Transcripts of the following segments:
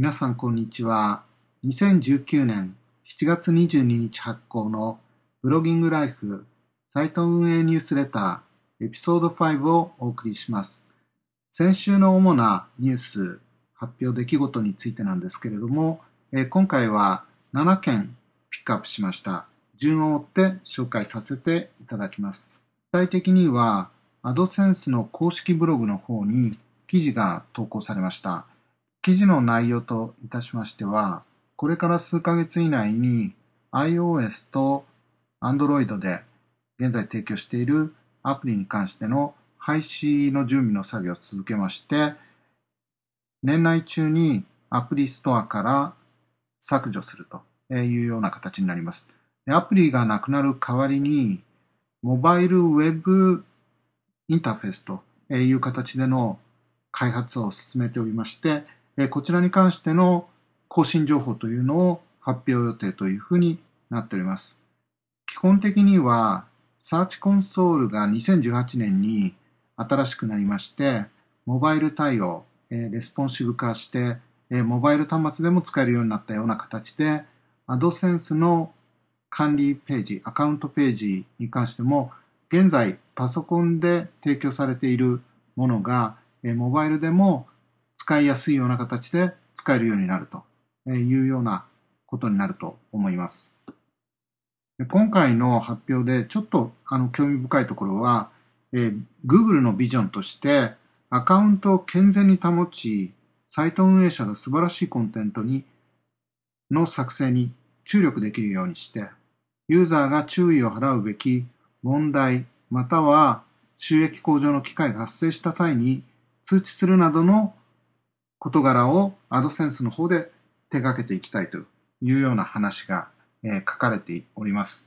皆さんこんにちは。2019年7月22日発行のブロギングライフサイト運営ニュースレターエピソード5をお送りします。先週の主なニュース発表出来事についてなんですけれども、え今回は7件ピックアップしました。順を追って紹介させていただきます。具体的には、アドセンスの公式ブログの方に記事が投稿されました。記事の内容といたしましては、これから数ヶ月以内に iOS と Android で現在提供しているアプリに関しての廃止の準備の作業を続けまして、年内中にアプリストアから削除するというような形になります。アプリがなくなる代わりに、モバイルウェブインターフェースという形での開発を進めておりまして、こちらに関しての更新情報というのを発表予定というふうになっております。基本的には、サーチコンソールが2018年に新しくなりまして、モバイル対応、えレスポンシブ化して、えモバイル端末でも使えるようになったような形で、アドセンスの管理ページ、アカウントページに関しても、現在パソコンで提供されているものが、えモバイルでも使いやすいような形で使えるようになるというようなことになると思います。今回の発表でちょっとあの興味深いところは、えー、Google のビジョンとしてアカウントを健全に保ち、サイト運営者が素晴らしいコンテントにの作成に注力できるようにして、ユーザーが注意を払うべき問題、または収益向上の機会が発生した際に通知するなどの事柄をアドセンスの方で手掛けていきたいというような話が、書かれております。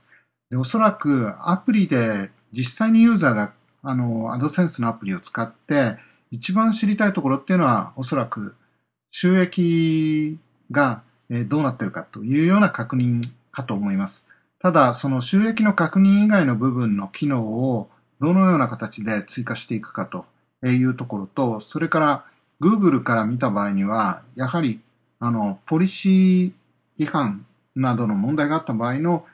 でおそらくアプリで実際にユーザーがあの、アドセンスのアプリを使って一番知りたいところっていうのはおそらく収益がどうなってるかというような確認かと思います。ただ、その収益の確認以外の部分の機能をどのような形で追加していくかというところと、それから Google から見た場合には、やはり、あの、ポリシー違反などの問題があった場合の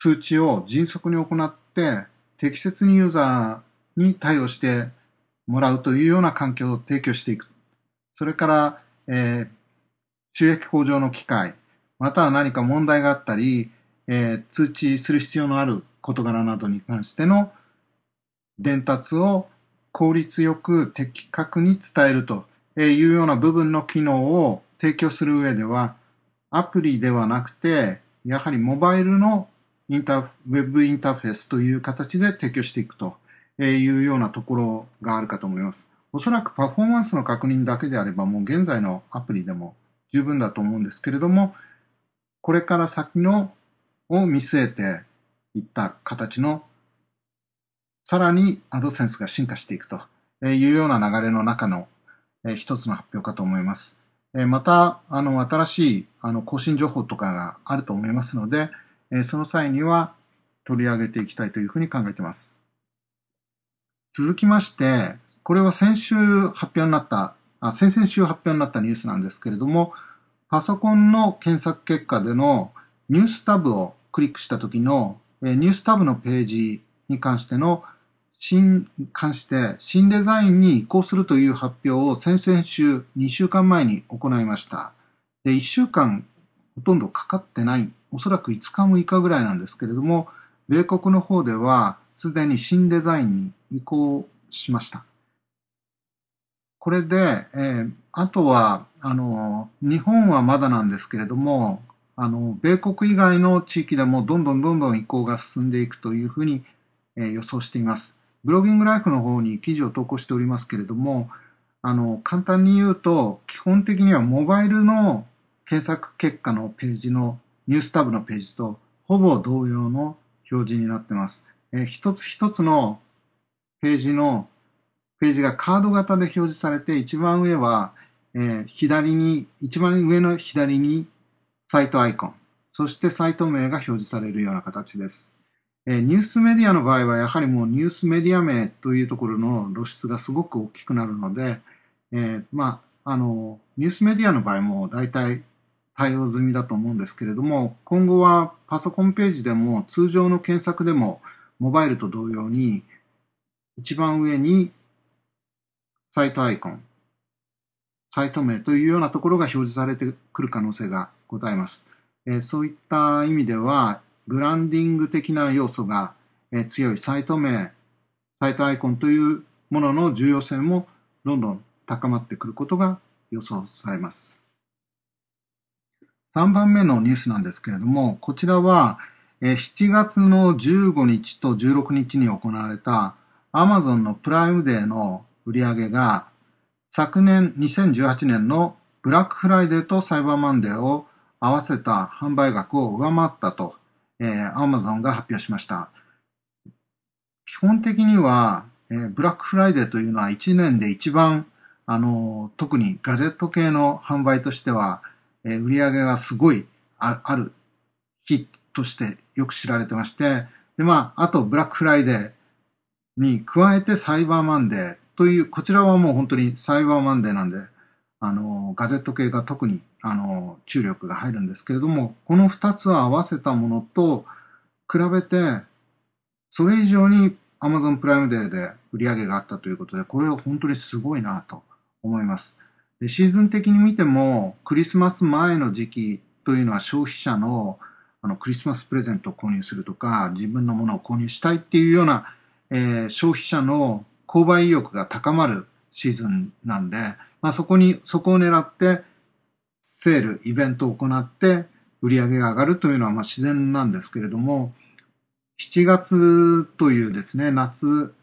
通知を迅速に行って、適切にユーザーに対応してもらうというような環境を提供していく。それから、えー、収益向上の機会、または何か問題があったり、えー、通知する必要のある事柄などに関しての伝達を効率よく的確に伝えるというような部分の機能を提供する上では、アプリではなくて、やはりモバイルのインターウェブインターフェースという形で提供していくというようなところがあるかと思います。おそらくパフォーマンスの確認だけであればもう現在のアプリでも十分だと思うんですけれども、これから先のを見据えていった形のさらにアドセンスが進化していくというような流れの中の一つの発表かと思います。また、あの、新しいあの更新情報とかがあると思いますので、その際には取り上げていきたいというふうに考えています。続きまして、これは先週発表になった、あ先々週発表になったニュースなんですけれども、パソコンの検索結果でのニュースタブをクリックした時のニュースタブのページに関しての新、関して新デザインに移行するという発表を先々週2週間前に行いました。で、1週間ほとんどかかってない、おそらく5日6日ぐらいなんですけれども、米国の方ではすでに新デザインに移行しました。これで、えー、あとは、あの、日本はまだなんですけれども、あの、米国以外の地域でもどんどんどんどん移行が進んでいくというふうに、えー、予想しています。ブロギングライフの方に記事を投稿しておりますけれども、あの、簡単に言うと、基本的にはモバイルの検索結果のページのニュースタブのページとほぼ同様の表示になってます。えー、一つ一つのページのページがカード型で表示されて、一番上は、えー、左に、一番上の左にサイトアイコン、そしてサイト名が表示されるような形です。えニュースメディアの場合は、やはりもうニュースメディア名というところの露出がすごく大きくなるので、えー、まあ、あの、ニュースメディアの場合も大体対応済みだと思うんですけれども、今後はパソコンページでも通常の検索でもモバイルと同様に一番上にサイトアイコン、サイト名というようなところが表示されてくる可能性がございます。えそういった意味では、ブランディング的な要素が、強いサイト名、サイトアイコンというものの重要性もどんどん高まってくることが予想されます。3番目のニュースなんですけれども、こちらは7月の15日と16日に行われた Amazon のプライムデーの売り上げが昨年2018年のブラックフライデーとサイバーマンデーを合わせた販売額を上回ったと、えー、Amazon が発表しました。基本的には、えー、ブラックフライデーというのは1年で一番、あの、特にガジェット系の販売としては、えー、売り上げがすごいあある日としてよく知られてまして、で、まあ、あとブラックフライデーに加えてサイバーマンデーという、こちらはもう本当にサイバーマンデーなんで、あの、ガジェット系が特に、あの、注力が入るんですけれども、この二つを合わせたものと比べて、それ以上に Amazon プライムデーで売り上げがあったということで、これは本当にすごいなと思います。でシーズン的に見ても、クリスマス前の時期というのは消費者のあのクリスマスプレゼントを購入するとか、自分のものを購入したいっていうような、えー、消費者の購買意欲が高まるシーズンなんで、まあ、そこに、そこを狙ってセール、イベントを行って売り上げが上がるというのはま自然なんですけれども、7月というですね、夏、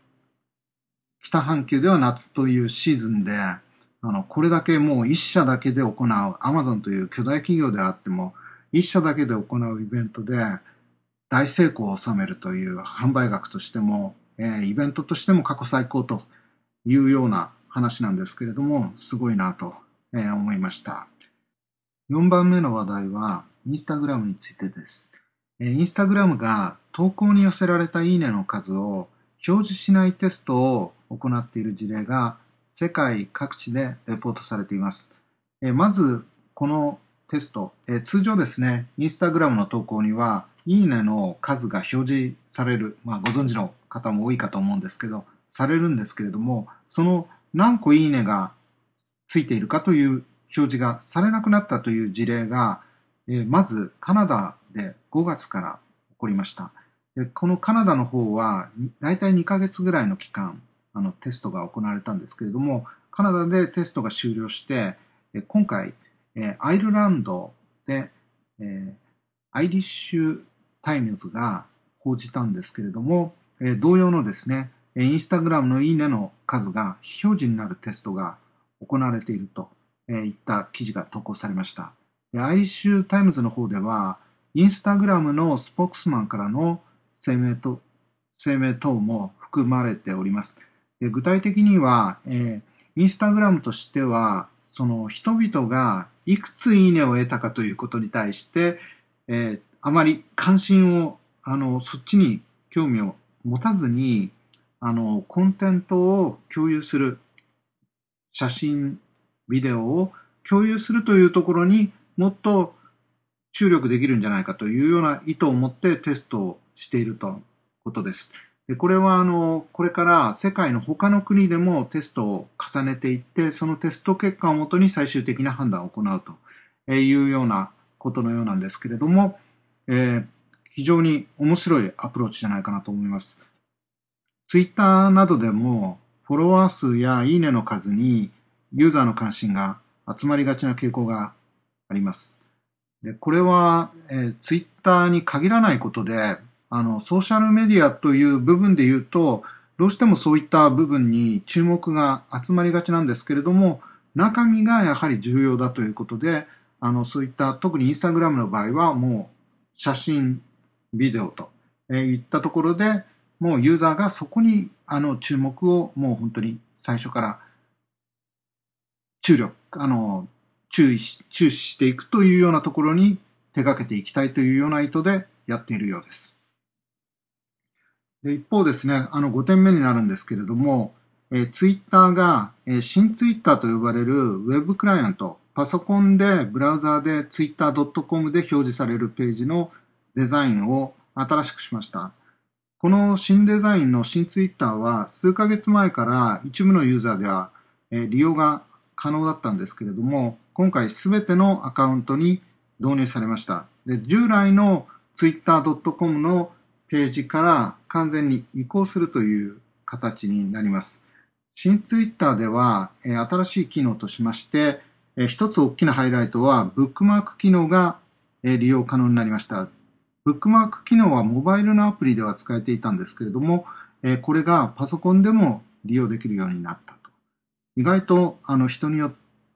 北半球では夏というシーズンで、あの、これだけもう一社だけで行う、アマゾンという巨大企業であっても、一社だけで行うイベントで大成功を収めるという販売額としても、えー、イベントとしても過去最高というような話なんですけれども、すごいなと、思いました。4番目の話題は、インスタグラムについてです。インスタグラムが投稿に寄せられたいいねの数を表示しないテストを行っている事例が世界各地でレポートされています。まず、このテスト、通常ですね、インスタグラムの投稿には、いいねの数が表示される、まあ、ご存知の方も多いかと思うんですけど、されるんですけれども、その何個いいねがついているかという表示がされなくなったという事例が、え、まずカナダで5月から起こりました。でこのカナダの方は、だいたい2ヶ月ぐらいの期間、あのテストが行われたんですけれども、カナダでテストが終了して、今回、アイルランドで、えアイリッシュタイムズが報じたんですけれども、え同様のですね、インスタグラムのいいねの数が非表示になるテストが行われているとえいった記事が投稿されました。アイリッシュタイムズの方では、インスタグラムのスポークスマンからの声明と声明等も含まれております。で具体的には、えー、インスタグラムとしては、その人々がいくついいねを得たかということに対して、えー、あまり関心を、あの、そっちに興味を持たずに、あの、コンテンツを共有する、写真、ビデオを共有するというところにもっと注力できるんじゃないかというような意図を持ってテストをしているということです。でこれは、あの、これから世界の他の国でもテストを重ねていって、そのテスト結果をもとに最終的な判断を行うというようなことのようなんですけれども、えー、非常に面白いアプローチじゃないかなと思います。ツイッターなどでもフォロワー数やいいねの数にユーザーの関心が集まりがちな傾向があります。でこれは、えー、ツイッターに限らないことで、あの、ソーシャルメディアという部分で言うと、どうしてもそういった部分に注目が集まりがちなんですけれども、中身がやはり重要だということで、あの、そういった特にインスタグラムの場合はもう写真、ビデオと、えいったところで、もうユーザーがそこにあの注目をもう本当に最初から注力、あの、注意し、注視していくというようなところに手掛けていきたいというような意図でやっているようです。で一方ですね、あの5点目になるんですけれども、えー、ツイッターが、えー、新ツイッターと呼ばれるウェブクライアントパソコンでブラウザーで twitter.com で表示されるページのデザインを新しくしました。この新デザインの新ツイッターは数ヶ月前から一部のユーザーでは利用が可能だったんですけれども、今回すべてのアカウントに導入されました。で従来の twitter.com のページから完全に移行するという形になります。新ツイッターでは、新しい機能としまして、一つ大きなハイライトは、ブックマーク機能が、利用可能になりました。ブックマーク機能はモバイルのアプリでは使えていたんですけれども、これがパソコンでも利用できるようになった。意外とあの人によっ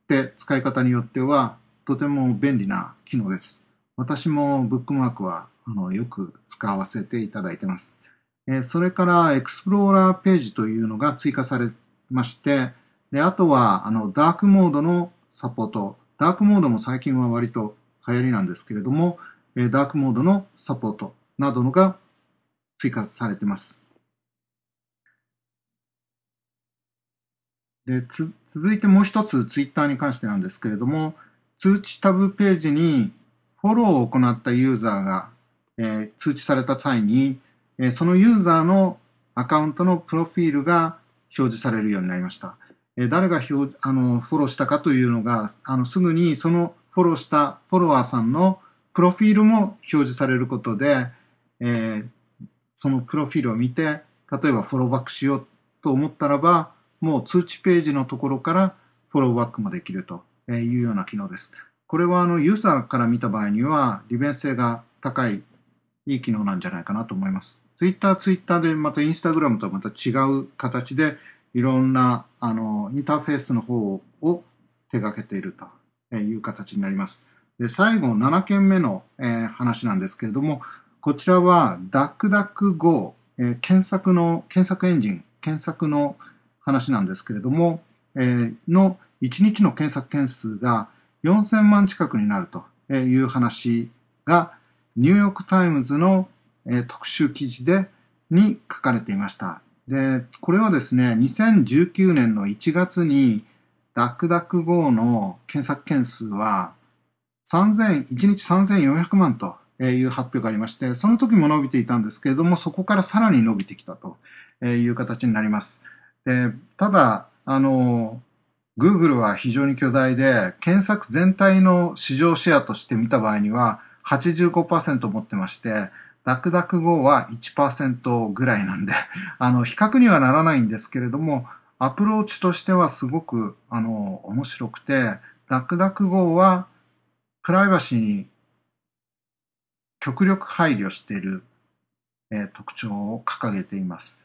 て使い方によってはとても便利な機能です。私もブックマークはあのよく使わせていただいてます。えそれからエクスプローラーページというのが追加されまして、であとはあのダークモードのサポート。ダークモードも最近は割と流行りなんですけれども、えダークモードのサポートなどのが追加されています。で続いてもう一つツイッターに関してなんですけれども、通知タブページにフォローを行ったユーザーが、えー、通知された際に、えー、そのユーザーのアカウントのプロフィールが表示されるようになりました。えー、誰が表あのフォローしたかというのがあのすぐにそのフォローしたフォロワーさんのプロフィールも表示されることで、えー、そのプロフィールを見て、例えばフォローバックしようと思ったらば、もう通知ページのところからフォローバックもできるというような機能です。これはあのユーザーから見た場合には利便性が高いいい機能なんじゃないかなと思います。ツイッター、ツイッターでまたインスタグラムとはまた違う形でいろんなあのインターフェースの方を手掛けているという形になります。で最後7件目の、えー、話なんですけれども、こちらは DuckDuckGo、えー、検索の、検索エンジン、検索の話なんですけれども、えー、の1日の検索件数が4000万近くになるという話がニューヨークタイムズの特集記事でに書かれていました。で、これはですね、2019年の1月にダックダック GO の検索件数は3000、1日3400万という発表がありまして、その時も伸びていたんですけれども、そこからさらに伸びてきたという形になります。でただ、あの、Google は非常に巨大で、検索全体の市場シェアとして見た場合には85%持ってまして、DuckDuckGo は1%ぐらいなんで、あの、比較にはならないんですけれども、アプローチとしてはすごく、あの、面白くて、DuckDuckGo はプライバシーに極力配慮している、えー、特徴を掲げています。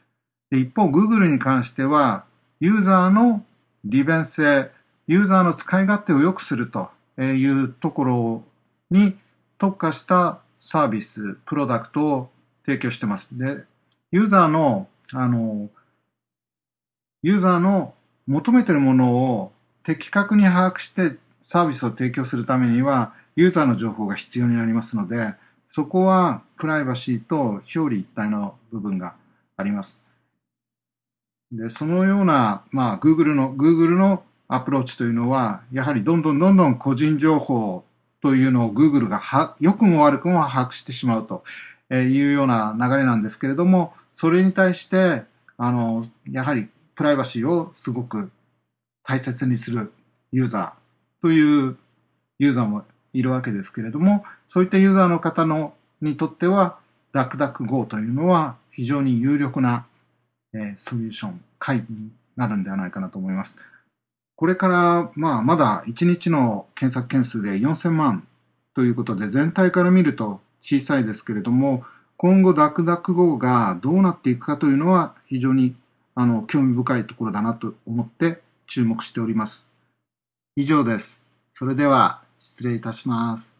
で一方、Google に関しては、ユーザーの利便性、ユーザーの使い勝手を良くするというところに特化したサービス、プロダクトを提供してます。で、ユーザーの、あの、ユーザーの求めてるものを的確に把握してサービスを提供するためには、ユーザーの情報が必要になりますので、そこはプライバシーと表裏一体の部分があります。で、そのような、まあ、Google の、Google のアプローチというのは、やはりどんどんどんどん個人情報というのを Google が、良くも悪くも把握してしまうというような流れなんですけれども、それに対して、あの、やはりプライバシーをすごく大切にするユーザーというユーザーもいるわけですけれども、そういったユーザーの方のにとっては、DuckDuckGo というのは非常に有力なえソリューション、回になるんではないかなと思います。これから、まあ、まだ1日の検索件数で4000万ということで、全体から見ると小さいですけれども、今後、ダクダク GO がどうなっていくかというのは、非常にあの興味深いところだなと思って注目しております。以上です。それでは、失礼いたします。